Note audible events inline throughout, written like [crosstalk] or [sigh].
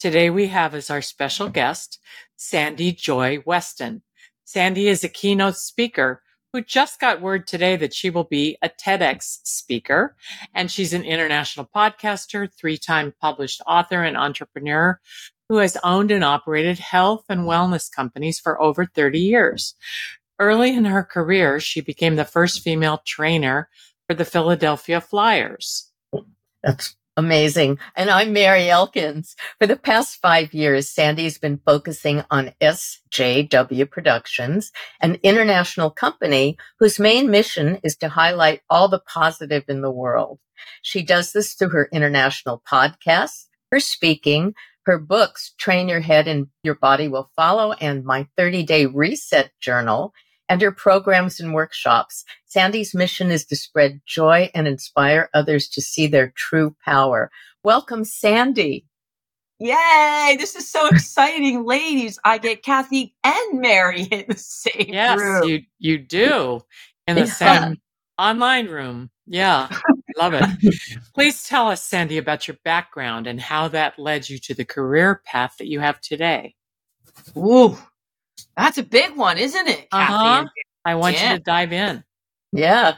Today we have as our special guest Sandy Joy Weston. Sandy is a keynote speaker who just got word today that she will be a TEDx speaker. And she's an international podcaster, three time published author and entrepreneur who has owned and operated health and wellness companies for over 30 years. Early in her career, she became the first female trainer for the Philadelphia Flyers. That's Amazing. And I'm Mary Elkins. For the past five years, Sandy's been focusing on SJW Productions, an international company whose main mission is to highlight all the positive in the world. She does this through her international podcasts, her speaking, her books, Train Your Head and Your Body Will Follow, and My 30 Day Reset Journal, and her programs and workshops. Sandy's mission is to spread joy and inspire others to see their true power. Welcome, Sandy. Yay! This is so exciting, [laughs] ladies. I get Kathy and Mary in the same yes, room. you you do in the yeah. same online room. Yeah, love it. [laughs] Please tell us, Sandy, about your background and how that led you to the career path that you have today. Ooh, that's a big one, isn't it? Uh-huh. I want yeah. you to dive in. Yeah.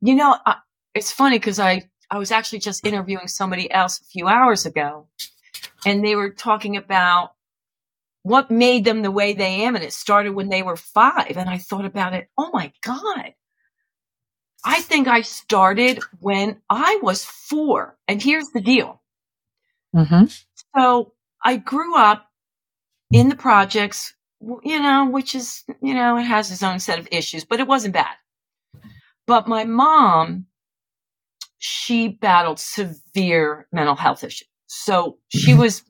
You know, I, it's funny because I, I was actually just interviewing somebody else a few hours ago, and they were talking about what made them the way they am. And it started when they were five. And I thought about it. Oh my God. I think I started when I was four. And here's the deal. Mm-hmm. So I grew up in the projects you know, which is, you know, it has its own set of issues, but it wasn't bad. But my mom, she battled severe mental health issues. So she [laughs] was,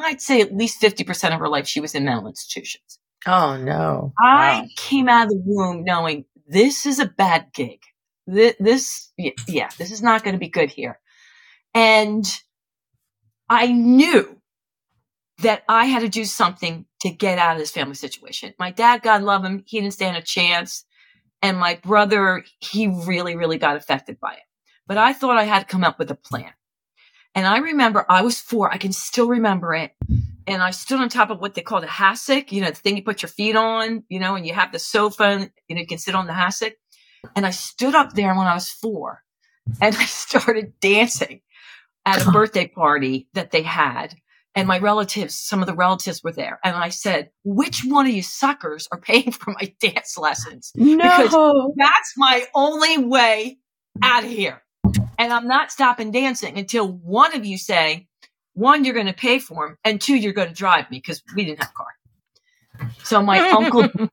I'd say at least 50% of her life, she was in mental institutions. Oh no. I wow. came out of the womb knowing this is a bad gig. This, this yeah, this is not going to be good here. And I knew that I had to do something to get out of this family situation. My dad, God love him, he didn't stand a chance. And my brother, he really, really got affected by it. But I thought I had to come up with a plan. And I remember I was four. I can still remember it. And I stood on top of what they called a hassock, you know, the thing you put your feet on, you know, and you have the sofa and you know, you can sit on the hassock. And I stood up there when I was four and [laughs] I started dancing at a birthday party that they had and my relatives, some of the relatives were there. And I said, which one of you suckers are paying for my [laughs] dance lessons? No. Because that's my only way out of here. And I'm not stopping dancing until one of you say, one, you're going to pay for them, and two, you're going to drive me because we didn't have a car. So my [laughs] uncle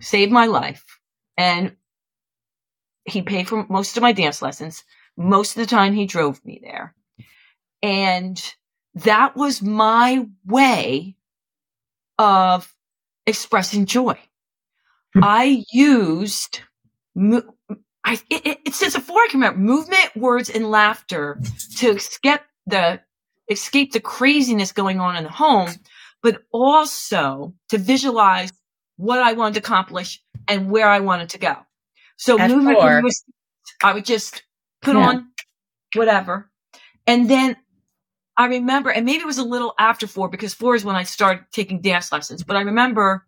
saved my life and he paid for most of my dance lessons. Most of the time he drove me there. And that was my way of expressing joy. Hmm. I used, I, it, it, before I can remember, movement, words, and laughter to escape the, escape the craziness going on in the home, but also to visualize what I wanted to accomplish and where I wanted to go. So At movement was, I would just put yeah. on whatever. And then I remember, and maybe it was a little after four because four is when I started taking dance lessons, but I remember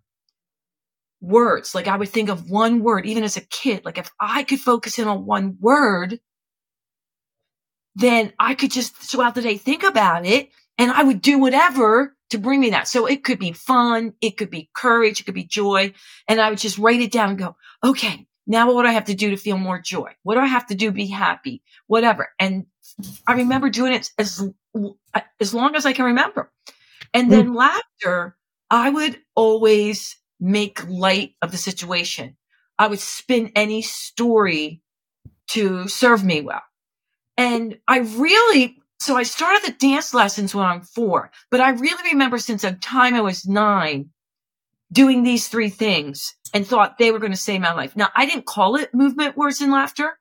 words. Like I would think of one word, even as a kid. Like if I could focus in on one word, then I could just throughout the day think about it and I would do whatever to bring me that. So it could be fun. It could be courage. It could be joy. And I would just write it down and go, okay, now what do I have to do to feel more joy? What do I have to do to be happy? Whatever. And I remember doing it as, as long as I can remember. And then mm. laughter, I would always make light of the situation. I would spin any story to serve me well. And I really, so I started the dance lessons when I'm four, but I really remember since the time I was nine doing these three things and thought they were going to save my life. Now I didn't call it movement, words and laughter.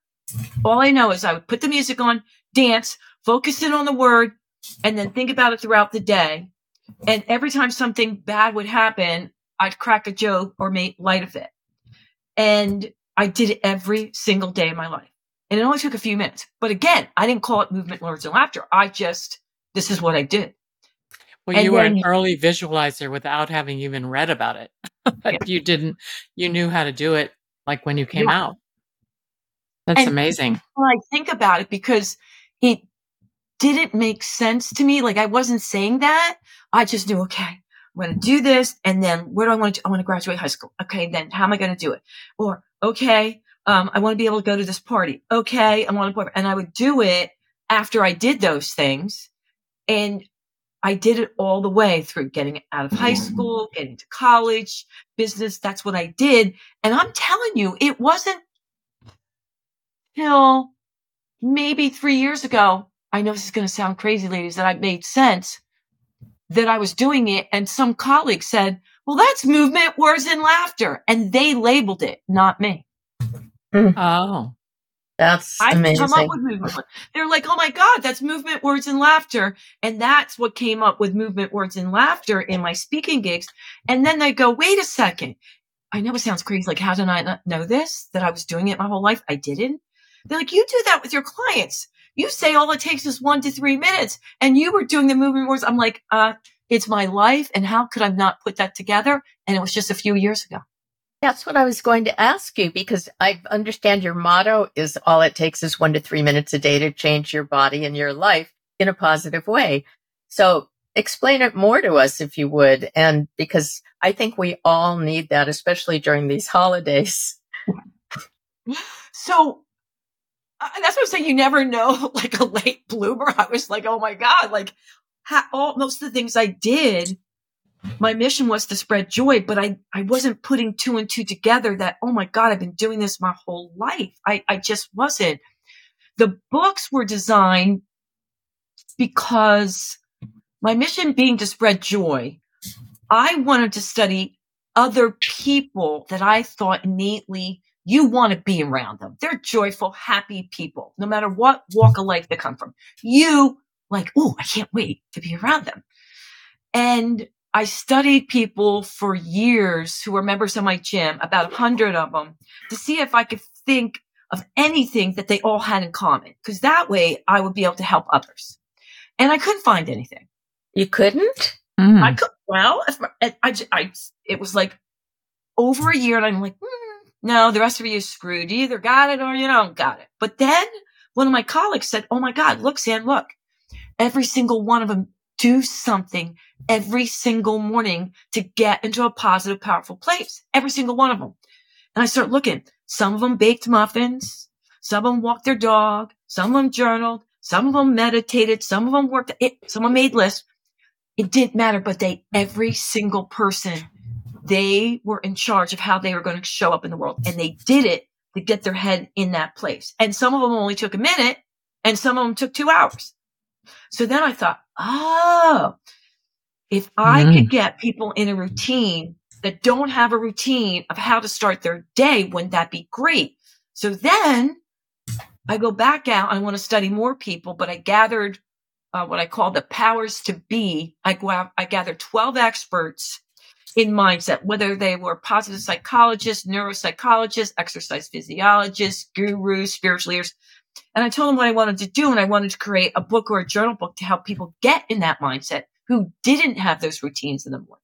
All I know is I would put the music on, dance, focus in on the word, and then think about it throughout the day. And every time something bad would happen, I'd crack a joke or make light of it. And I did it every single day of my life. And it only took a few minutes. But again, I didn't call it movement, words, and laughter. I just, this is what I did. Well, and you were an early visualizer without having even read about it. [laughs] yeah. You didn't, you knew how to do it like when you came yeah. out. That's and amazing. When I think about it, because it didn't make sense to me. Like I wasn't saying that. I just knew, okay, I'm going to do this. And then where do I want to, I want to graduate high school. Okay. Then how am I going to do it? Or, okay, um, I want to be able to go to this party. Okay. I want to, and I would do it after I did those things. And I did it all the way through getting out of high school, getting to college, business. That's what I did. And I'm telling you, it wasn't till maybe three years ago I know this is going to sound crazy, ladies, that I made sense that I was doing it. And some colleagues said, well, that's movement, words, and laughter. And they labeled it, not me. Hmm. Oh, that's I amazing. come up with movement. They're like, oh my God, that's movement, words, and laughter. And that's what came up with movement, words, and laughter in my speaking gigs. And then they go, wait a second. I know it sounds crazy. Like, how did I not know this? That I was doing it my whole life? I didn't. They're like, you do that with your clients. You say all it takes is one to three minutes and you were doing the movement words. I'm like, uh, it's my life. And how could I not put that together? And it was just a few years ago. That's what I was going to ask you because I understand your motto is all it takes is one to three minutes a day to change your body and your life in a positive way. So explain it more to us if you would. And because I think we all need that, especially during these holidays. [laughs] So that's what I'm saying. You never know, [laughs] like a late bloomer. I was like, oh my God, like ha- all, most of the things I did, my mission was to spread joy, but I, I wasn't putting two and two together that, oh my God, I've been doing this my whole life. I, I just wasn't. The books were designed because my mission being to spread joy, I wanted to study other people that I thought innately you want to be around them. They're joyful, happy people, no matter what walk of life they come from. You like, oh, I can't wait to be around them. And I studied people for years who were members of my gym, about a hundred of them, to see if I could think of anything that they all had in common. Cause that way I would be able to help others. And I couldn't find anything. You couldn't? Mm. I could, well, I, I, I, it was like over a year and I'm like, mm, no, the rest of you is screwed. You either got it or you don't got it. But then one of my colleagues said, Oh my God, look, Sam, look, every single one of them do something every single morning to get into a positive, powerful place. Every single one of them. And I start looking. Some of them baked muffins. Some of them walked their dog. Some of them journaled. Some of them meditated. Some of them worked. It, some of them made lists. It didn't matter, but they, every single person they were in charge of how they were going to show up in the world. And they did it to get their head in that place. And some of them only took a minute and some of them took two hours. So then I thought, oh, if I mm. could get people in a routine that don't have a routine of how to start their day, wouldn't that be great? So then I go back out. I want to study more people, but I gathered uh, what I call the powers to be. I go out, I gathered 12 experts in mindset, whether they were positive psychologists, neuropsychologists, exercise physiologists, gurus, spiritual leaders. And I told them what I wanted to do. And I wanted to create a book or a journal book to help people get in that mindset who didn't have those routines in the morning.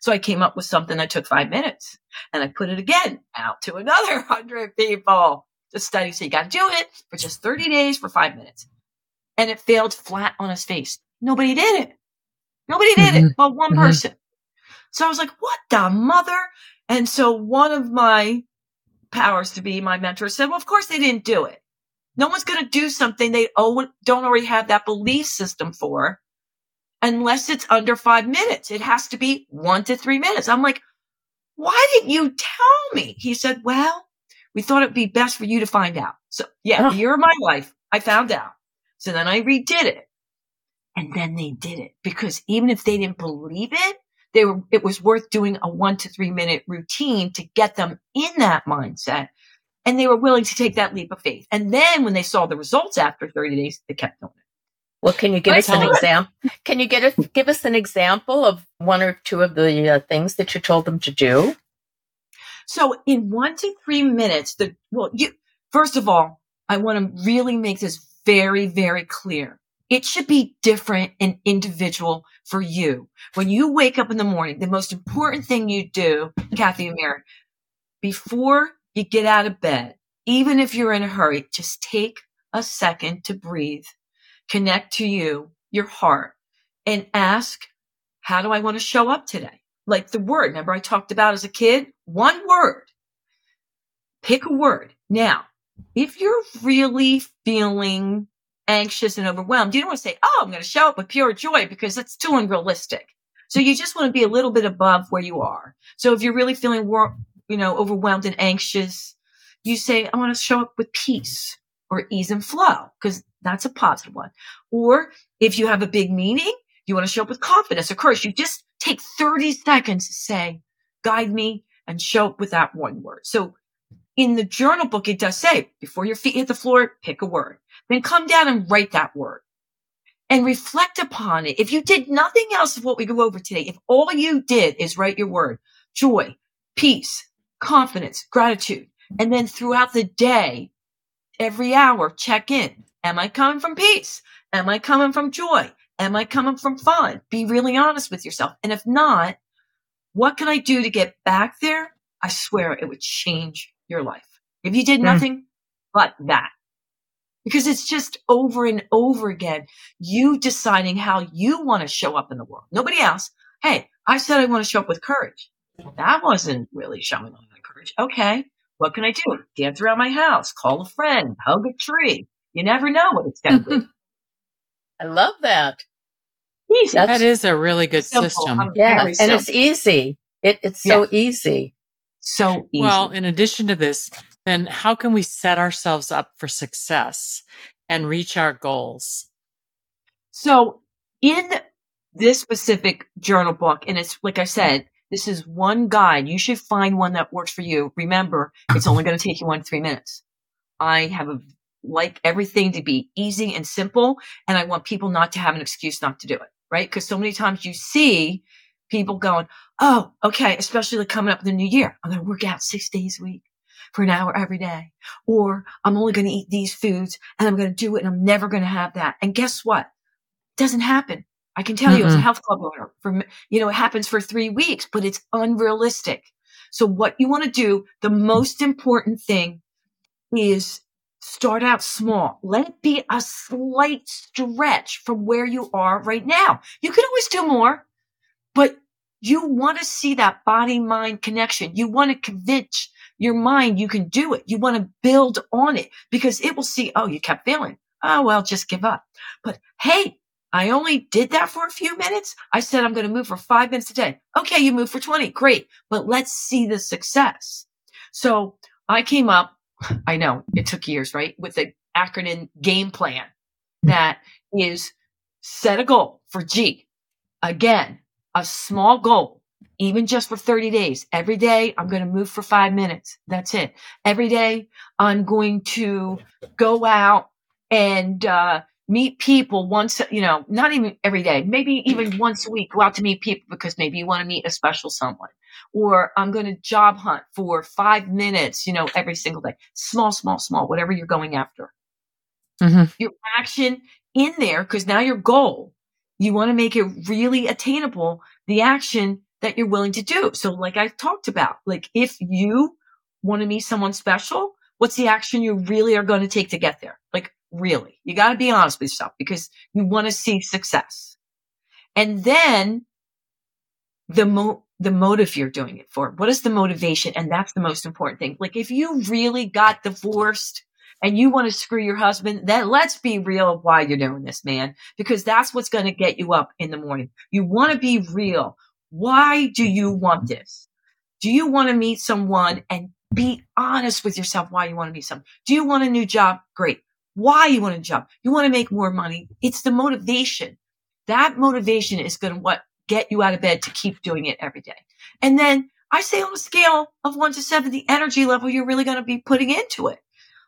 So I came up with something that took five minutes and I put it again out to another [laughs] hundred people to study. So you got to do it for just 30 days for five minutes. And it failed flat on its face. Nobody did it Nobody did Mhm. it but one Mhm. person. So I was like, what the mother? And so one of my powers to be my mentor said, well, of course they didn't do it. No one's going to do something they don't already have that belief system for unless it's under five minutes. It has to be one to three minutes. I'm like, why didn't you tell me? He said, well, we thought it'd be best for you to find out. So yeah, Oh. year of my life, I found out. So then I redid it. And then they did it because even if they didn't believe it, they were, it was worth doing a one to three minute routine to get them in that mindset. And they were willing to take that leap of faith. And then when they saw the results after 30 days, they kept doing it. Well, can you give us an example? Can you get a, give us an example of one or two of the uh, things that you told them to do? So in one to three minutes, the, well, you, first of all, I want to really make this very, very clear. It should be different and individual for you. When you wake up in the morning, the most important thing you do, Kathy and Mary, before you get out of bed, even if you're in a hurry, just take a second to breathe, connect to you, your heart, and ask, how do I want to show up today? Like the word, remember I talked about as a kid? One word. Pick a word. Now, if you're really feeling anxious and overwhelmed, you don't want to say, Oh, I'm going to show up with pure joy because that's too unrealistic. So you just want to be a little bit above where you are. So if you're really feeling, wor- you know, overwhelmed and anxious, you say, I want to show up with peace or ease and flow because that's a positive one. Or if you have a big meaning, you want to show up with confidence or courage. You just take 30 seconds to say, guide me and show up with that one word. So in the journal book, it does say before your feet hit the floor, pick a word, then come down and write that word and reflect upon it. If you did nothing else of what we go over today, if all you did is write your word, joy, peace, confidence, gratitude, and then throughout the day, every hour, check in. Am I coming from peace? Am I coming from joy? Am I coming from fun? Be really honest with yourself. And if not, what can I do to get back there? I swear it would change your life. If you did Mm. nothing but that. Because it's just over and over again, you deciding how you want to show up in the world. Nobody else. Hey, I said I want to show up with courage. That wasn't really showing up with courage. Okay. What can I do? Dance around my house, call a friend, hug a tree. You never know what it's going [laughs] to I love that. be. Easy. That's- That is a really good Simple. system. I'm Yeah, and simple. it's easy. It, it's so easy. so easy. Well, in addition to this, then how can we set ourselves up for success and reach our goals? So in this specific journal book, and it's like I said, this is one guide. You should find one that works for you. Remember, it's only going to take you one three minutes. I have a, like everything to be easy and simple. And I want people not to have an excuse not to do it. Right. Cause so many times you see people going, Oh, okay. Especially like coming up in the new year. I'm going to work out six days a week for an hour every day. Or I'm only going to eat these foods and I'm going to do it and I'm never going to have that. And guess what? It doesn't happen. I can tell you as a health club owner for, you know, it happens for three weeks, but it's unrealistic. So what you want to do, the most important thing is start out small. Let it be a slight stretch from where you are right now. You can always do more, but you want to see that body mind connection. You want to convince your mind you can do it. You want to build on it because it will see, oh, you kept failing. Oh, well, just give up. But hey, I only did that for a few minutes. I said I'm going to move for five minutes a day. Okay, you move for 20. Great. But let's see the success. So I came up, I know it took years, right? With the acronym game plan that is set a goal for G. Again, a small goal, even just for 30 days. Every day I'm going to move for five minutes. That's it. Every day I'm going to go out and, uh, meet people once, you know, not even every day, maybe even [clears throat] once a week, go out to meet people because maybe you want to meet a special someone. Or I'm going to job hunt for five minutes, you know, every single day. Small, small, small, whatever you're going after. Mhm. Your action in there, because now your goal, you want to make it really attainable, the action that you're willing to do. So like I talked about, like if you want to meet someone special, what's the action you really are going to take to get there? Like really, you got to be honest with yourself because you want to see success. And then the mo- the motive you're doing it for. What is the motivation? And that's the most important thing. Like if you really got divorced and you want to screw your husband, then let's be real why you're doing this, man, because that's what's going to get you up in the morning. You want to be real. Why do you want this? Do you want to meet someone and be honest with yourself why you want to meet someone? Do you want a new job? Great. Why you want a job? You want to make more money. It's the motivation. That motivation is going to what get you out of bed to keep doing it every day. And then I say on a scale of one to seven, the energy level you're really going to be putting into it.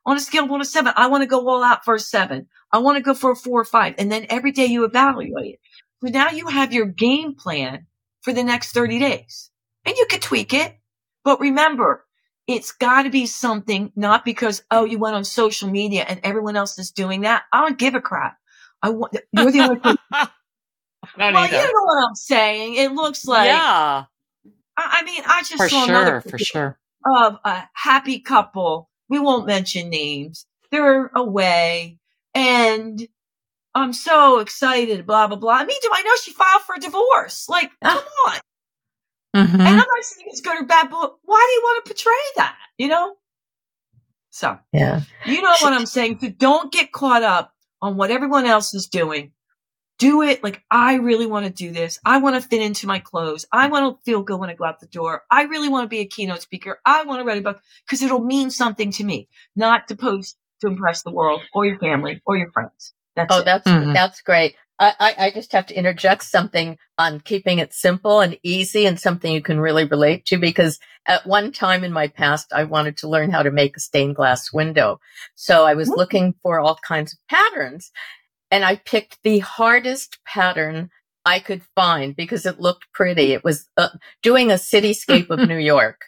On a scale of one to seven, I want to go all out for a seven. I want to go for a four or five. And then every day you evaluate it. So now you have your game plan for the next 30 days and you could tweak it. But remember, it's got to be something not because, oh, you went on social media and everyone else is doing that. I don't give a crap. I want, you're the only person. [laughs] well, either. you know what I'm saying. It looks like, yeah. I, I mean, I just for saw sure, another for sure of a happy couple. We won't mention names. They're away and I'm so excited, blah, blah, blah. I mean, do I know she filed for divorce? Like, come on. Mhm. And I'm not saying it's good or bad, but why do you want to portray that? You know? So, Yeah. you know what I'm saying? So don't get caught up on what everyone else is doing. Do it like, I really want to do this. I want to fit into my clothes. I want to feel good when I go out the door. I really want to be a keynote speaker. I want to write a book because it'll mean something to me, not to post to impress the world or your family or your friends. That's Oh, it. that's Mhm. that's great. I, I, I just have to interject something on keeping it simple and easy and something you can really relate to because at one time in my past I wanted to learn how to make a stained glass window. So I was looking for all kinds of patterns and I picked the hardest pattern I could find because it looked pretty. It was uh, doing a cityscape of New York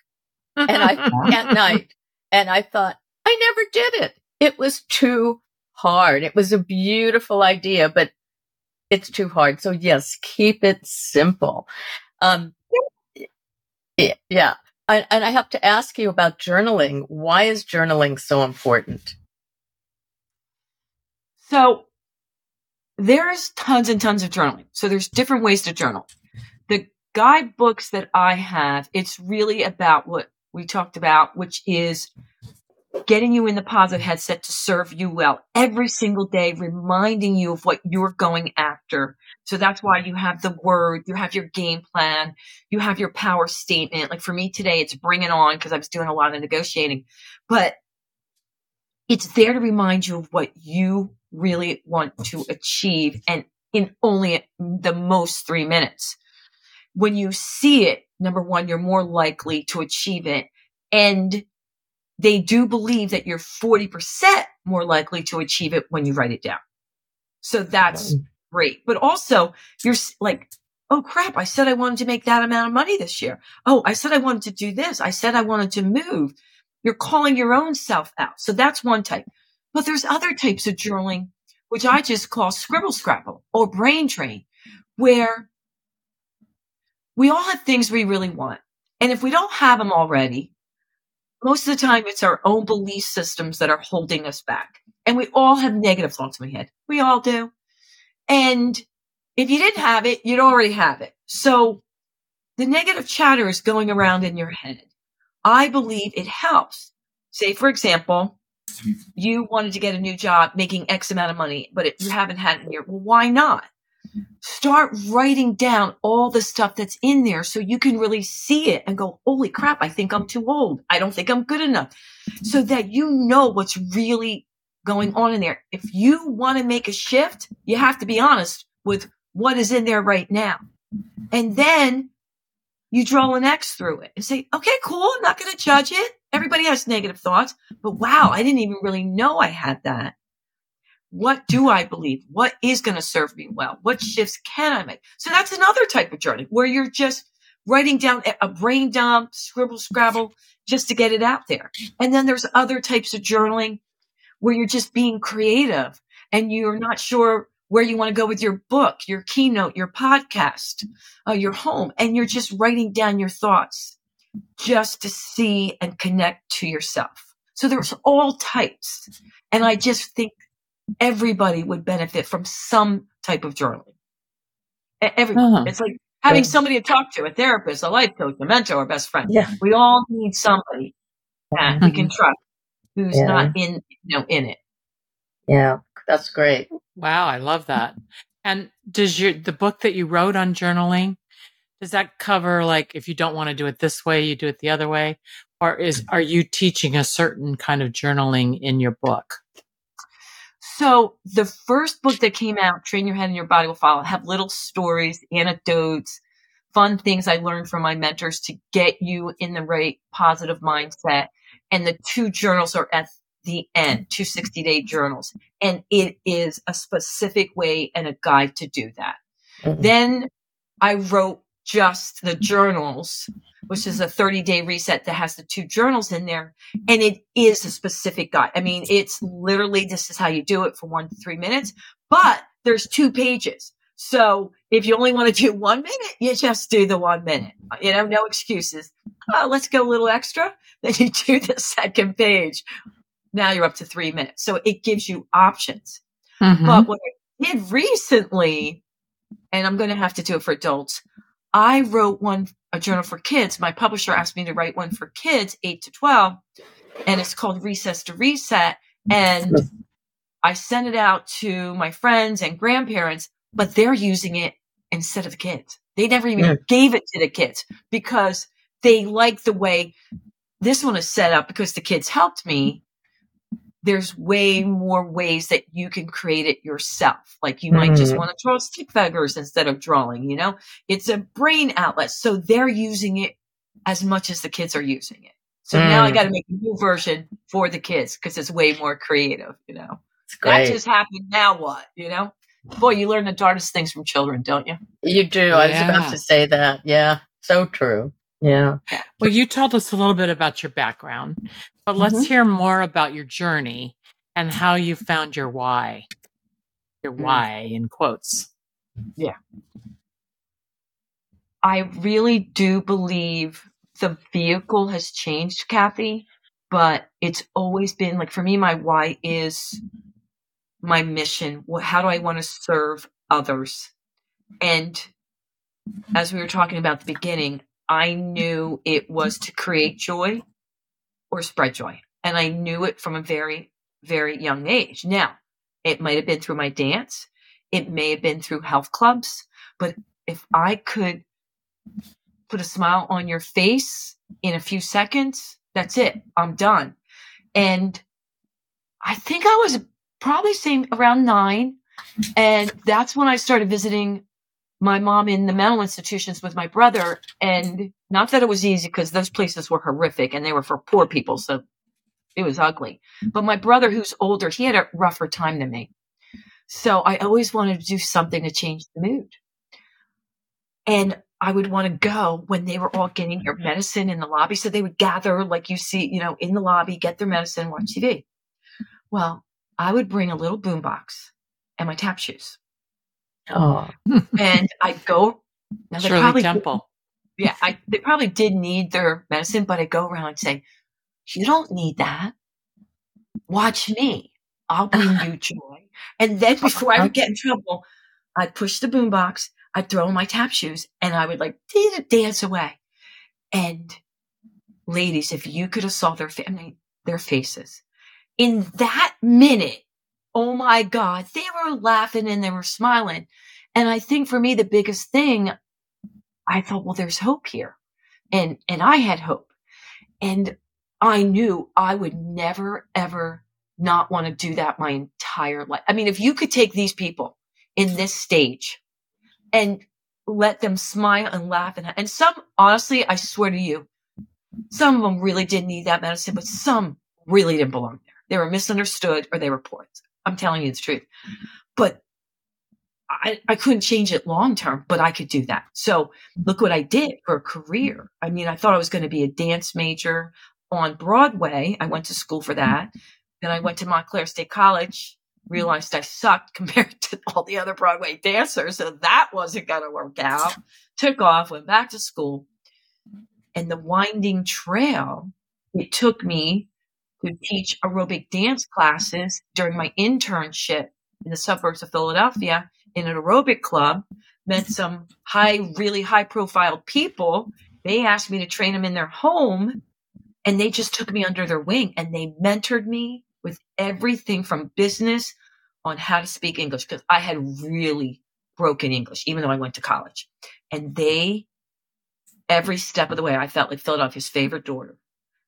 and I [laughs] at night. And I thought, I never did it. It was too hard. It was a beautiful idea, but it's too hard. So yes, keep it simple. Um, yeah, yeah. And, and I have to ask you about journaling. Why is journaling so important? So there's tons and tons of journaling. So there's different ways to journal. The guidebooks that I have, it's really about what we talked about, which is getting you in the positive headset to serve you well every single day, reminding you of what you're going after. So that's why you have the word, you have your game plan, you have your power statement. Like for me today, it's bring it on because I was doing a lot of negotiating, but it's there to remind you of what you really want to achieve and in only the most three minutes. When you see it, number one, you're more likely to achieve it. And they do believe that you're 40% more likely to achieve it when you write it down. So that's great. But also you're like, Oh crap. I said I wanted to make that amount of money this year. Oh, I said I wanted to do this. I said I wanted to move. You're calling your own self out. So that's one type. But there's other types of journaling, which I just call scribble scrabble or brain train, where we all have things we really want. And if we don't have them already, most of the time it's our own belief systems that are holding us back. And we all have negative thoughts in our head. We all do. And if you didn't have it, you'd already have it. So the negative chatter is going around in your head. I believe it helps. Say, for example, you wanted to get a new job making X amount of money, but it, you haven't had it in your, well, why not? Start writing down all the stuff that's in there so you can really see it and go, holy crap, I think I'm too old. I don't think I'm good enough. So that you know what's really going on in there. If you want to make a shift, you have to be honest with what is in there right now. And then you draw an X through it and say, okay, cool. I'm not going to judge it. Everybody has negative thoughts, but wow, I didn't even really know I had that. What do I believe? What is going to serve me well? What shifts can I make? So that's another type of journey where you're just writing down a brain dump, scribble scrabble, just to get it out there. And then there's other types of journaling where you're just being creative and you're not sure where you want to go with your book, your keynote, your podcast, uh, your home, and you're just writing down your thoughts just to see and connect to yourself. So there's all types. And I just think everybody would benefit from some type of journaling. Everyone. Uh-huh. It's like having somebody to talk to, a therapist, a life coach, a mentor, a best friend. Yeah. We all need somebody that we can trust who's Yeah. not in, you know, in it. Yeah. That's great. Wow, I love that. And does your the book that you wrote on journaling does that cover like if you don't want to do it this way, you do it the other way, or is are you teaching a certain kind of journaling in your book? So the first book that came out, Train Your Head and Your Body Will Follow, have little stories, anecdotes, fun things I learned from my mentors to get you in the right positive mindset. And the two journals are at the end, two 60 day journals. And it is a specific way and a guide to do that. Mhm. Then I wrote just the journals, which is a 30 day reset that has the two journals in there. And it is a specific guide. I mean, it's literally this is how you do it for one to three minutes, but there's two pages. So if you only want to do one minute, you just do the one minute. You know, no excuses. Oh, let's go a little extra. Then you do the [laughs] second page. Now you're up to three minutes. So it gives you options. Mhm. But what I did recently, and I'm going to have to do it for adults, I wrote one, a journal for kids. My publisher asked me to write one for kids, eight to 12, and it's called Recess to Reset. And I sent it out to my friends and grandparents, but they're using it instead of the kids. They never even Yeah. gave it to the kids because they like the way this one is set up because the kids helped me there's way more ways that you can create it yourself. Like you might just Mhm. want to draw stick figures instead of drawing, you know? It's a brain outlet. So they're using it as much as the kids are using it. So now I Mm. got to make a new version for the kids because it's way more creative, you know? It's That just happened. Now what, you know? Boy, you learn the darndest things from children, don't you? you do. I was about to say that. Yeah. So true. Yeah. Well, you told us a little bit about your background, but let's Mhm. hear more about your journey and how you found your why. Your Mm. why in quotes. Yeah. I really do believe the vehicle has changed, Kathy, but it's always been like for me, my why is my mission. How do I want to serve others? And as we were talking about at the beginning, I knew it was to create joy or spread joy. And I knew it from a very, very young age. Now, it might have been through my dance. It may have been through health clubs, but if I could put a smile on your face in a few seconds, that's it. I'm done. And I think I was probably saying around nine. And that's when I started visiting my mom in the mental institutions with my brother. And not that it was easy because those places were horrific and they were for poor people. So it was ugly. But my brother, who's older, he had a rougher time than me. So I always wanted to do something to change the mood. And I would want to go when they were all getting their medicine in the lobby. So they would gather, like you see, you know, in the lobby, get their medicine, watch TV. Well, I would bring a little boombox and my tap shoes. Oh. And I'd go. Shirley probably Temple. yeah, I, they probably did need their medicine, but I go around and say, you don't need that. Watch me. I'll bring you [laughs] joy. And then before I would get in trouble, I'd push the boombox, I'd throw on my tap shoes, and I would like dance away. And ladies, if you could have saw their fa- I mean, their faces in that minute, oh my God, they were laughing and they were smiling. And I think for me, the biggest thing I thought, well, there's hope here. And, and I had hope. And I knew I would never, ever not want to do that my entire life. I mean, if you could take these people in this stage and let them smile and laugh and, and some, honestly, I swear to you, some of them really did need that medicine, but some really didn't belong there. They were misunderstood or they were poor. I'm telling you the truth. Mm-hmm. But I, I couldn't change it long term, but I could do that. So mm-hmm. look what I did for a career. I mean, I thought I was going to be a dance major on Broadway. I went to school for mm-hmm. that. Then I went to Montclair State College, realized I sucked [laughs] compared to all the other Broadway dancers. So that wasn't going to work out. Took off, went back to school. And the winding trail, it took me to teach aerobic dance classes during my internship in the suburbs of Philadelphia in an aerobic club met some high, really high profile people. They asked me to train them in their home and they just took me under their wing and they mentored me with everything from business on how to speak English because I had really broken English, even though I went to college. And they, every step of the way, I felt like Philadelphia's favorite daughter,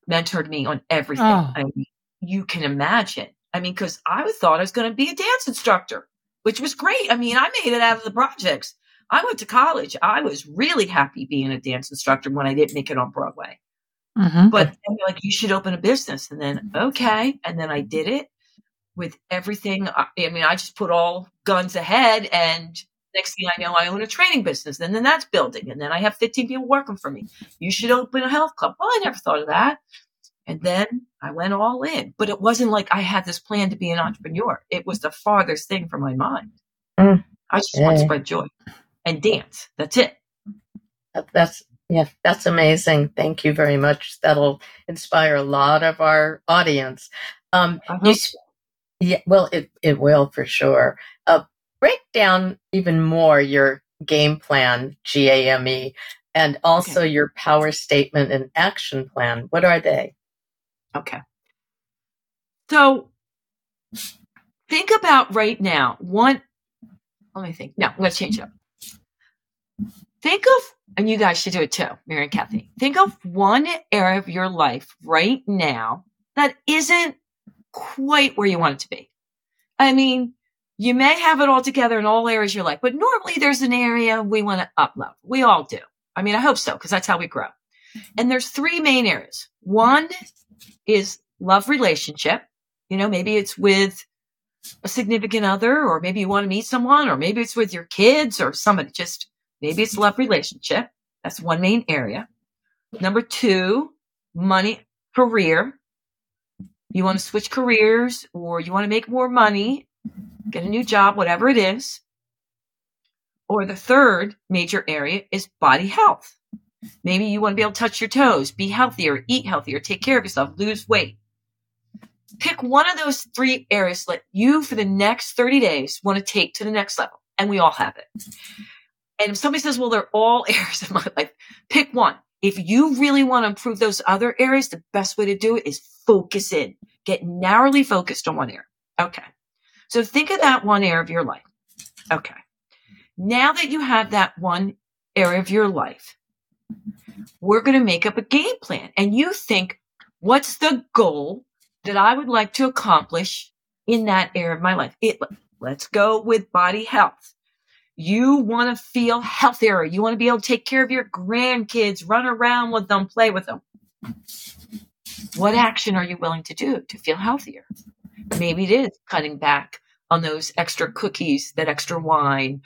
mentored me on everything. Oh. I mean, you can imagine. I mean, because I thought I was going to be a dance instructor, which was great. I mean, I made it out of the projects. I went to college. I was really happy being a dance instructor when I didn't make it on Broadway. Mhm. But like, you should open a business. And then, okay. And then I did it with everything. I, I mean, I just put all guns ahead. And next thing I know, I own a training business. And then that's building. And then I have 15 people working for me. You should open a health club. Well, I never thought of that. And then I went all in. But it wasn't like I had this plan to be an entrepreneur. It was the farthest thing from my mind. Mm. I just want to spread joy and dance. That's it. That's yeah, that's amazing. Thank you very much. That'll inspire a lot of our audience. Um, you, yeah, well, it it will for sure. Uh, break down even more your game plan, GAME, and also your power statement and action plan. What are they? Okay. So think about right now. One, let me think. No, I'm going to change it up. Think of, and you guys should do it too, Mary and Kathy. Think of one area of your life right now that isn't quite where you want it to be. I mean, you may have it all together in all areas of your life, but normally there's an area we want to up level. We all do. I mean, I hope so, because that's how we grow. Mm-hmm. And there's three main areas. One is love relationship. You know, maybe it's with a significant other, or maybe you want to meet someone, or maybe it's with your kids or somebody. Just maybe it's love relationship. That's one main area. Number two, money, career. You want to switch careers or you want to make more money, get a new job, whatever it is. Or the third major area is body health. Maybe you want to be able to touch your toes, be healthier, eat healthier, take care of yourself, lose weight. Pick one of those three areas that you, for the next 30 days, want to take to the next level. And we all have it. And if somebody says, well, they're all [laughs] areas of my life, pick one. If you really want to improve those other areas, the best way to do it is focus in, get narrowly focused on one area. Okay. So think of that one area of your life. Okay. Now that you have that one area of your life, we're going to make up a game plan. And you think, what's the goal that I would like to accomplish in that area of my life? It, let's go with body health. You want to feel healthier. You want to be able to take care of your grandkids, run around with them, play with them. What action are you willing to do to feel healthier? Maybe it is cutting back on those extra cookies, that extra wine,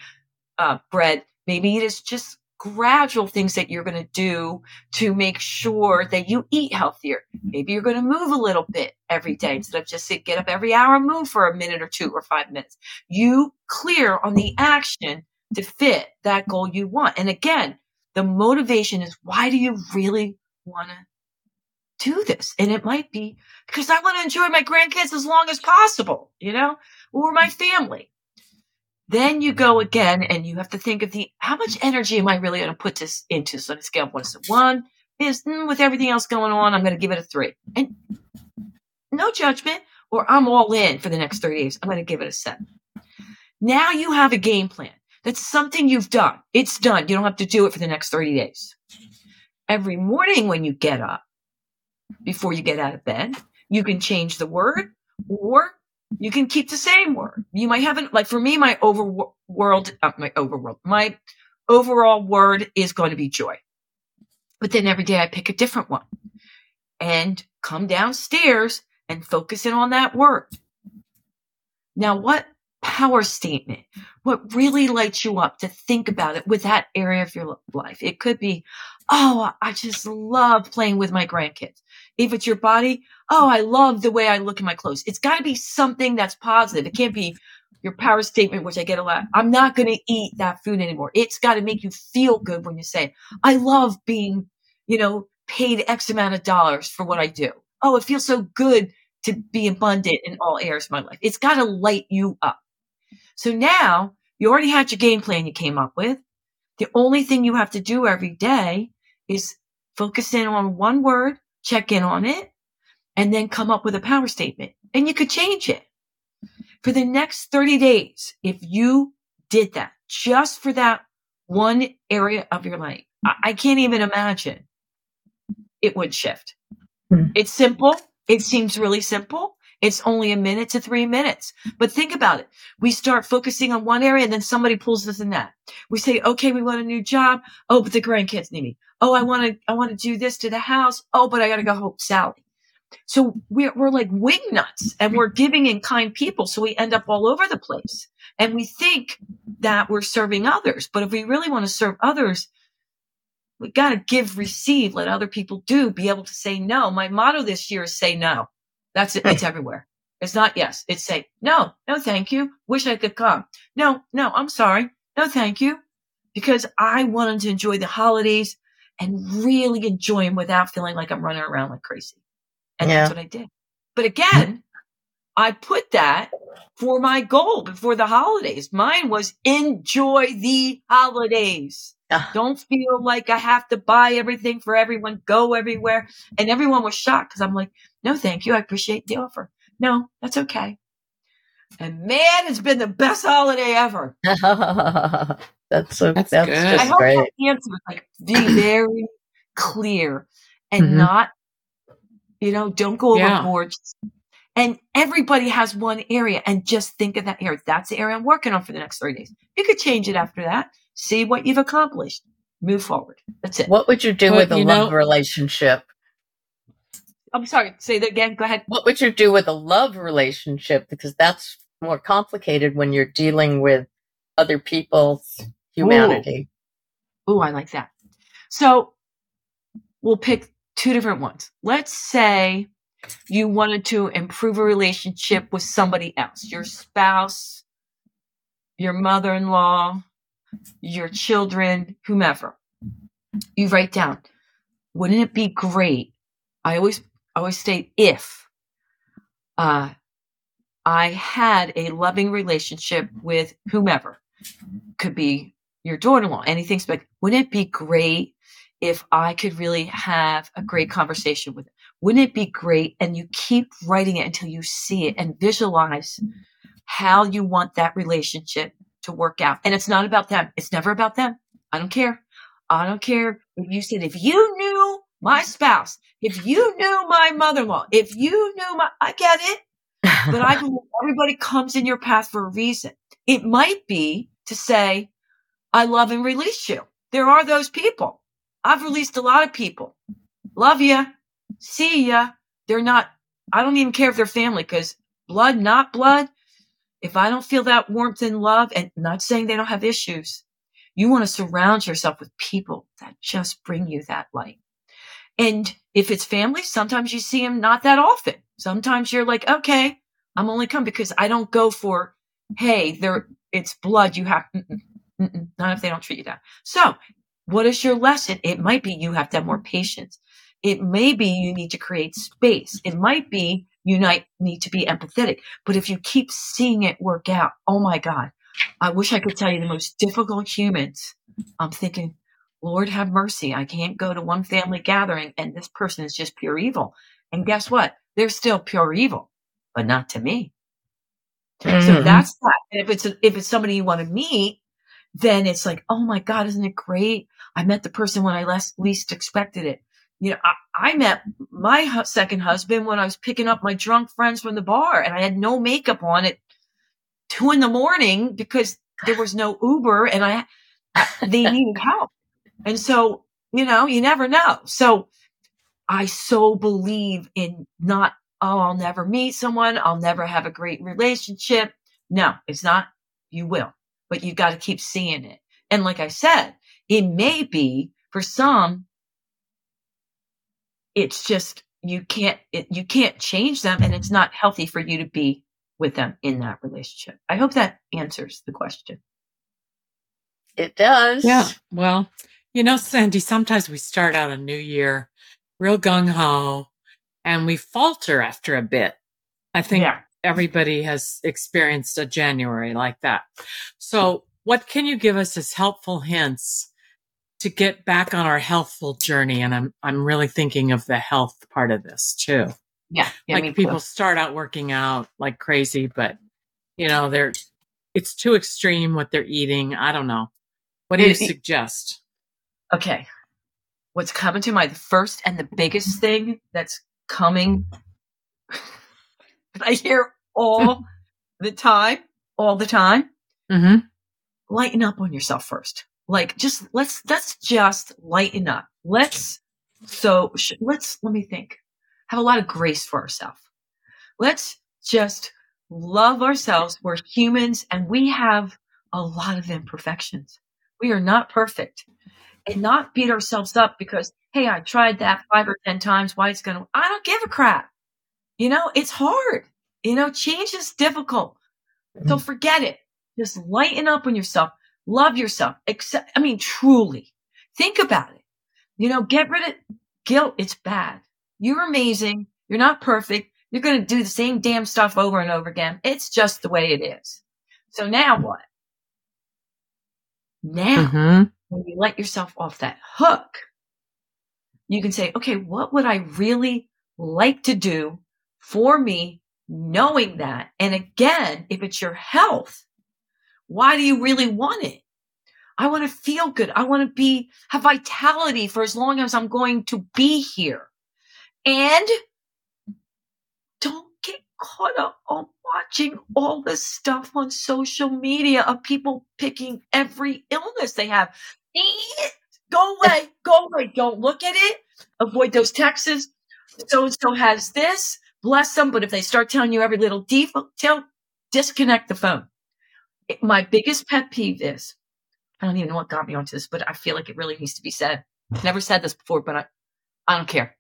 uh, bread. Maybe it is just gradual things that you're going to do to make sure that you eat healthier. Maybe you're going to move a little bit every day instead of just say, get up every hour and move for a minute or two or five minutes. You clear on the action to fit that goal you want. And again, the motivation is why do you really want to do this? And it might be because I want to enjoy my grandkids as long as possible, you know, or my family. Then you go again and you have to think of the how much energy am I really going to put this into? So on a scale of one to one is mm, with everything else going on, I'm going to give it a three. And no judgment, or I'm all in for the next 30 days. I'm going to give it a seven. Now you have a game plan. That's something you've done. It's done. You don't have to do it for the next 30 days. Every morning when you get up, before you get out of bed, you can change the word or you can keep the same word. You might have an, like for me, my overworld, uh, my overworld, my overall word is going to be joy. But then every day I pick a different one and come downstairs and focus in on that word. Now, what power statement, what really lights you up to think about it with that area of your life? It could be, oh, I just love playing with my grandkids. If it's your body, oh, I love the way I look in my clothes. It's got to be something that's positive. It can't be your power statement, which I get a lot. I'm not going to eat that food anymore. It's got to make you feel good when you say, I love being, you know, paid X amount of dollars for what I do. Oh, it feels so good to be abundant in all areas of my life. It's got to light you up. So now You already had your game plan you came up with. The only thing you have to do every day is focus in on one word, check in on it, and then come up with a power statement. And you could change it. For the next 30 days, if you did that just for that one area of your life, I, I can't even imagine it would shift. Hmm. It's simple. It seems really simple. It's only a minute to three minutes. But think about it. We start focusing on one area and then somebody pulls us in that. We say, okay, we want a new job. Oh, but the grandkids need me. Oh, I want to, I want to do this to the house. Oh, but I got to go help Sally. So we're, we're like wing nuts and we're giving and kind people. So we end up all over the place and we think that we're serving others. But if we really want to serve others, we got to give, receive, let other people do, be able to say no. My motto this year is say no. That's it. It's hmm. everywhere. It's not yes. It's say no, no, thank you. Wish I could come. No, no, I'm sorry. No, thank you. Because I wanted to enjoy the holidays and really enjoy them without feeling like I'm running around like crazy. And Yeah. that's what I did. But again, I put that for my goal before the holidays. Mine was enjoy the holidays. Ah. Don't feel like I have to buy everything for everyone, go everywhere. And everyone was shocked because I'm like, no, thank you. I appreciate the offer. No, that's okay. And man, it's been the best holiday ever. [laughs] that's so That's that's, good. I hope great. that answer was like be [clears throat] very clear and Mhm. not, you know, don't go Yeah. overboard. And everybody has one area and just think of that area. That's the area I'm working on for the next 30 days. You could change it after that. See what you've accomplished. Move forward. That's it. What would you do But, with a love know- relationship? I'm sorry. Say that again. Go ahead. What would you do with a love relationship? Because that's more complicated when you're dealing with other people's humanity. Ooh, I like that. So we'll pick two different ones. Let's say you wanted to improve a relationship with somebody else, your spouse, your mother in law, your children, whomever. You write down, wouldn't it be great? I always, I always state if, uh, I had a loving relationship with whomever. Could be your daughter-in-law, anything. But wouldn't it be great if I could really have a great conversation with it? Wouldn't it be great? And you keep writing it until you see it and visualize how you want that relationship to work out. And it's not about them. It's never about them. I don't care. I don't care you said, if you knew my spouse, if you knew my mother-in-law, if you knew my, I get it but I believe [laughs] everybody comes in your path for a reason. It might be to say, I love and release you. There are those people. I've released a lot of people. Love ya. See ya. They're not, I don't even care if they're family because blood, not blood. If I don't feel that warmth and love and not saying they don't have issues, you want to surround yourself with people that just bring you that light. And if it's family, sometimes you see them not that often. Sometimes you're like, okay, I'm only come because I don't go for, hey, there, it's blood. You have, not if they don't treat you that. So what is your lesson? It might be you have to have more patience. It may be you need to create space. It might be you might need to be empathetic. But if you keep seeing it work out, oh my God, I wish I could tell you the most difficult humans. I'm thinking, Lord have mercy. I can't go to one family gathering and this person is just pure evil. And guess what? They're still pure evil, but not to me. So Mhm. that's that. And if it's a, if it's somebody you want to meet, then it's like, oh my God, isn't it great? I met the person when I less, least expected it. You know, I, I met my hu- second husband when I was picking up my drunk friends from the bar and I had no makeup on at two in the morning because there was no Uber and I, I they needed help. And so, you know, you never know. So I so believe in not, oh, I'll never meet someone. I'll never have a great relationship. No, it's not. You will, but you've got to keep seeing it. And like I said, it may be for some, it's just, you can't, it, you can't change them and it's not healthy for you to be with them in that relationship. I hope that answers the question. It does. Yeah. Well, you know, Sandy, sometimes we start out a new year real gung ho and we falter after a bit. I think Yeah. everybody has experienced a January like that. So what can you give us as helpful hints to get back on our healthful journey? And I'm I'm really thinking of the health part of this too. Yeah, yeah like people start out working out like crazy, but you know they're it's too extreme what they're eating. I don't know. What do you [laughs] suggest? Okay, what's coming to mind? The first and the biggest thing that's coming [laughs] I hear all the time, all the time. Mm-hmm. Lighten up on yourself first. Like, just let's let's just lighten up. Let's so sh- let's let me think. Have a lot of grace for ourselves. Let's just love ourselves. We're humans, and we have a lot of imperfections. We are not perfect, and not beat ourselves up because hey, I tried that five or ten times. Why it's gonna? I don't give a crap. You know, it's hard. You know, change is difficult. So mm-hmm. forget it. Just lighten up on yourself. Love yourself. Accept, I mean, truly think about it. You know, get rid of guilt. It's bad. You're amazing. You're not perfect. You're going to do the same damn stuff over and over again. It's just the way it is. So now what? Now, mm-hmm. When you let yourself off that hook, you can say, okay, what would I really like to do for me knowing that. And again, if it's your health, why do you really want it? I want to feel good. I want to be, have vitality for as long as I'm going to be here. And don't get caught up on watching all this stuff on social media of people picking every illness they have. Go away. Go away. Don't look at it. Avoid those texts. So and so has this bless them. But if they start telling you every little detail, disconnect the phone. My biggest pet peeve is, I don't even know what got me onto this, but I feel like it really needs to be said. I've Never said this before, but I, I don't care.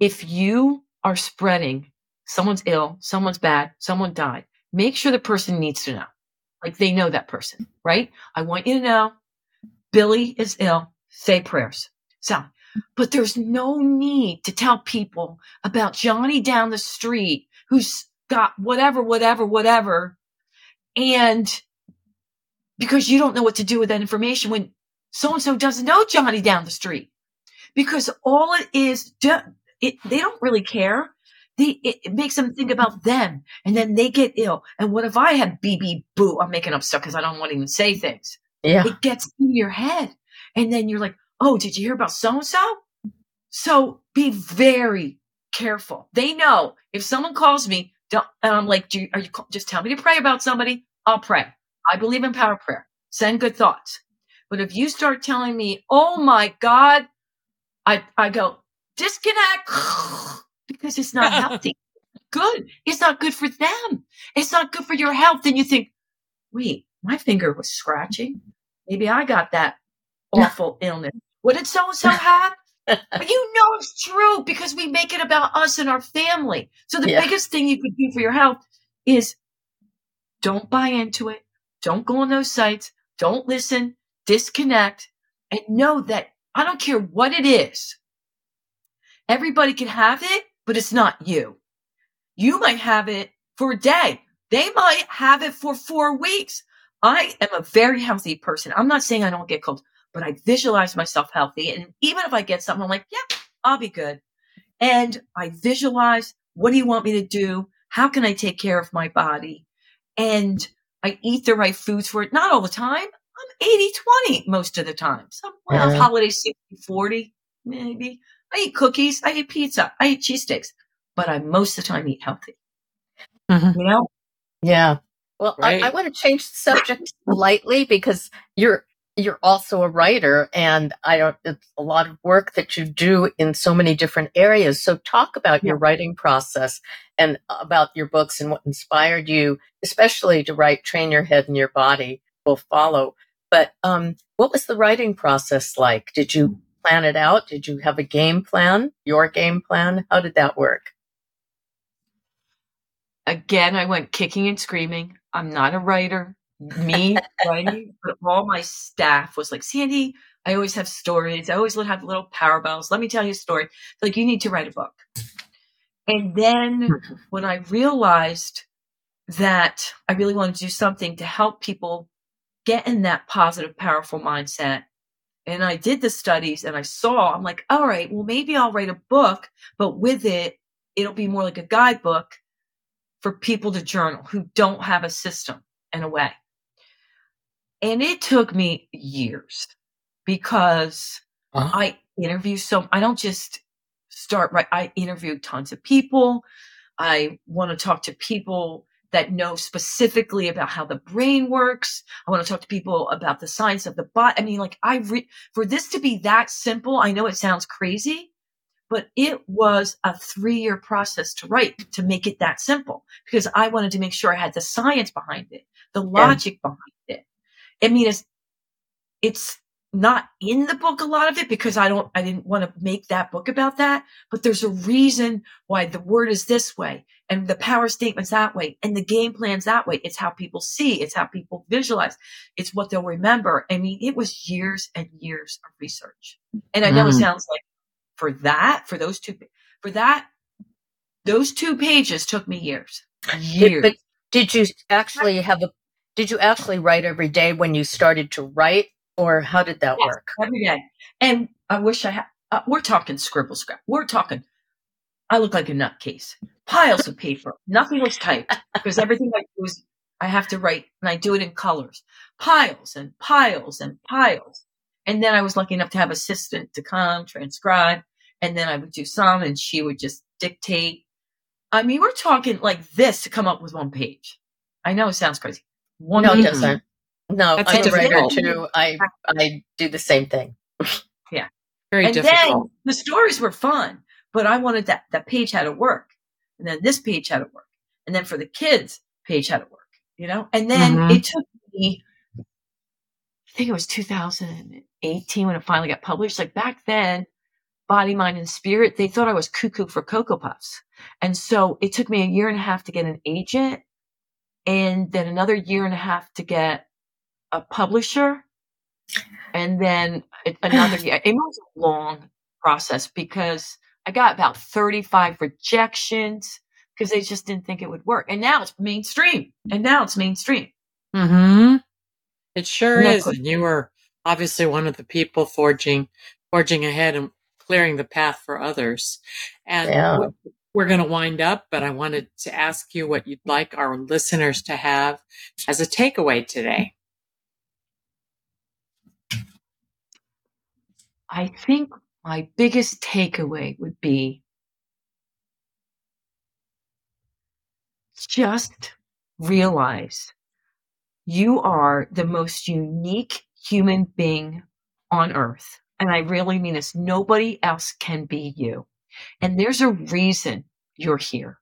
If you are spreading someone's ill, someone's bad, someone died, make sure the person needs to know. Like they know that person, right? I want you to know Billy is ill. Say prayers. So but there's no need to tell people about Johnny down the street who's got whatever, whatever, whatever. And because you don't know what to do with that information when so and so doesn't know Johnny down the street. Because all it is, it, they don't really care. They, it, it, makes them think about them and then they get ill. And what if I have BB boo? I'm making up stuff because I don't want to even say things. Yeah. It gets in your head. And then you're like, Oh, did you hear about so and so? So be very careful. They know if someone calls me, don't, and I'm like, do you, are you just tell me to pray about somebody? I'll pray. I believe in power prayer. Send good thoughts. But if you start telling me, oh my God, I, I go, disconnect because it's not healthy. [laughs] good. It's not good for them. It's not good for your health. And you think, wait, my finger was scratching. Maybe I got that [laughs] awful illness. What did so and so have? But you know it's true because we make it about us and our family. So the yeah. biggest thing you could do for your health is don't buy into it. Don't go on those sites. Don't listen. Disconnect and know that I don't care what it is. Everybody can have it, but it's not you. You might have it for a day. They might have it for four weeks. I am a very healthy person. I'm not saying I don't get colds but I visualize myself healthy. And even if I get something, I'm like, yeah, I'll be good. And I visualize, what do you want me to do? How can I take care of my body? And I eat the right foods for it. Not all the time. I'm 80 20 most of the time. Some well, uh-huh. holidays 60 40, maybe. I eat cookies. I eat pizza. I eat cheese cheesesteaks, but I most of the time eat healthy. Mm-hmm. You know? Yeah. Well, right. I, I want to change the subject slightly because you're you're also a writer and I don't, it's a lot of work that you do in so many different areas. So talk about yeah. your writing process and about your books and what inspired you, especially to write Train Your Head and Your Body will follow. But, um, what was the writing process like? Did you plan it out? Did you have a game plan, your game plan? How did that work? Again, I went kicking and screaming. I'm not a writer me [laughs] writing, but all my staff was like, Sandy, I always have stories. I always have little power bells. Let me tell you a story. Like, you need to write a book. And then [laughs] when I realized that I really wanted to do something to help people get in that positive, powerful mindset. And I did the studies and I saw, I'm like, all right, well, maybe I'll write a book, but with it, it'll be more like a guidebook for people to journal who don't have a system in a way. And it took me years because uh-huh. I interview so I don't just start right. I interview tons of people. I want to talk to people that know specifically about how the brain works. I want to talk to people about the science of the body. I mean, like I re- for this to be that simple, I know it sounds crazy, but it was a three year process to write to make it that simple because I wanted to make sure I had the science behind it, the logic yeah. behind it. I mean, it's, it's not in the book a lot of it because I don't, I didn't want to make that book about that, but there's a reason why the word is this way and the power statements that way and the game plans that way. It's how people see. It's how people visualize. It's what they'll remember. I mean, it was years and years of research. And I know mm. it sounds like for that, for those two, for that, those two pages took me years. Years. But did you actually have a, did you actually write every day when you started to write or how did that yes, work? Every day. And I wish I had, uh, we're talking scribble scrap. We're talking, I look like a nutcase. Piles of paper. Nothing was typed because everything I do is, I have to write and I do it in colors. Piles and piles and piles. And then I was lucky enough to have an assistant to come transcribe. And then I would do some and she would just dictate. I mean, we're talking like this to come up with one page. I know it sounds crazy. One no, page. it doesn't. No, That's I'm a writer too. I I do the same thing. yeah. Very and difficult. then the stories were fun, but I wanted that that page had to work. And then this page had to work. And then for the kids, page had to work, you know? And then mm-hmm. it took me I think it was 2018 when it finally got published. Like back then, Body, Mind, and Spirit, they thought I was cuckoo for Cocoa Puffs. And so it took me a year and a half to get an agent and then another year and a half to get a publisher and then another [sighs] year. It was a long process because I got about 35 rejections because they just didn't think it would work. And now it's mainstream. And now it's mainstream. Hmm. It sure is. And you were obviously one of the people forging, forging ahead and clearing the path for others. And yeah. we're going to wind up, but I wanted to ask you what you'd like our listeners to have as a takeaway today. I think my biggest takeaway would be just realize you are the most unique human being on earth. And I really mean this. Nobody else can be you. And there's a reason you're here.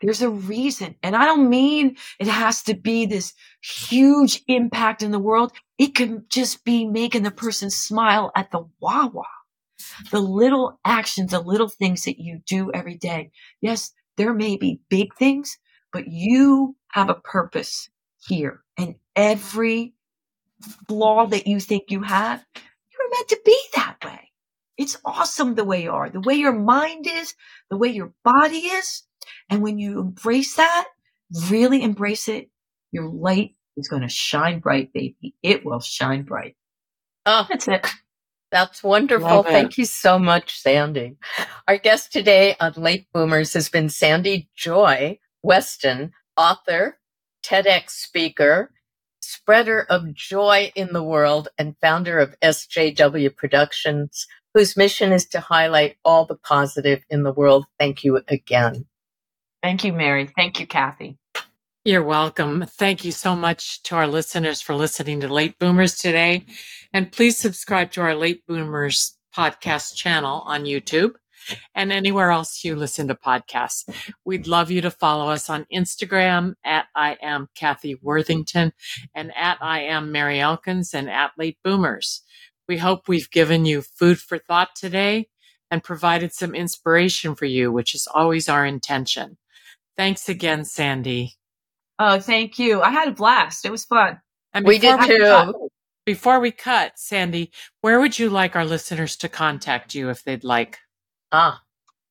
There's a reason. And I don't mean it has to be this huge impact in the world. It can just be making the person smile at the Wawa. The little actions, the little things that you do every day. Yes, there may be big things, but you have a purpose here. And every flaw that you think you have, you're meant to be that way. It's awesome the way you are, the way your mind is, the way your body is. And when you embrace that, really embrace it, your light is going to shine bright, baby. It will shine bright. Oh, that's it. That's wonderful. Thank you so much, Sandy. Our guest today on Late Boomers has been Sandy Joy Weston, author, TEDx speaker, spreader of joy in the world, and founder of SJW Productions, whose mission is to highlight all the positive in the world. Thank you again. Thank you, Mary. Thank you, Kathy. You're welcome. Thank you so much to our listeners for listening to Late Boomers today. And please subscribe to our Late Boomers podcast channel on YouTube and anywhere else you listen to podcasts. We'd love you to follow us on Instagram at I am Kathy Worthington and at I am Mary Elkins and at Late Boomers. We hope we've given you food for thought today and provided some inspiration for you, which is always our intention. Thanks again, Sandy. Oh, thank you. I had a blast. It was fun. And we did too. Cut, before we cut, Sandy, where would you like our listeners to contact you if they'd like? Ah,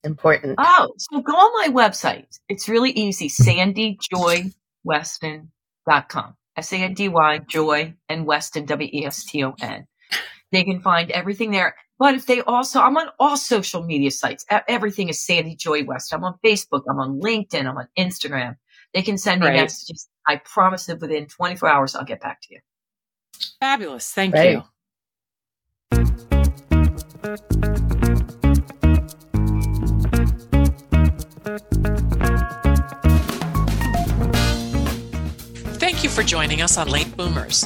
Important. Oh, so go on my website. It's really easy. sandyjoyweston.com. S-A-N-D-Y, Joy, and Weston, W-E-S-T-O-N. They can find everything there. But if they also, I'm on all social media sites. Everything is Sandy Joy West. I'm on Facebook. I'm on LinkedIn. I'm on Instagram. They can send me messages. I promise that within 24 hours, I'll get back to you. Fabulous. Thank right. you. Thank you for joining us on Late Boomers,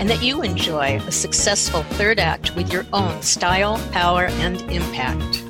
and that you enjoy a successful third act with your own style, power, and impact.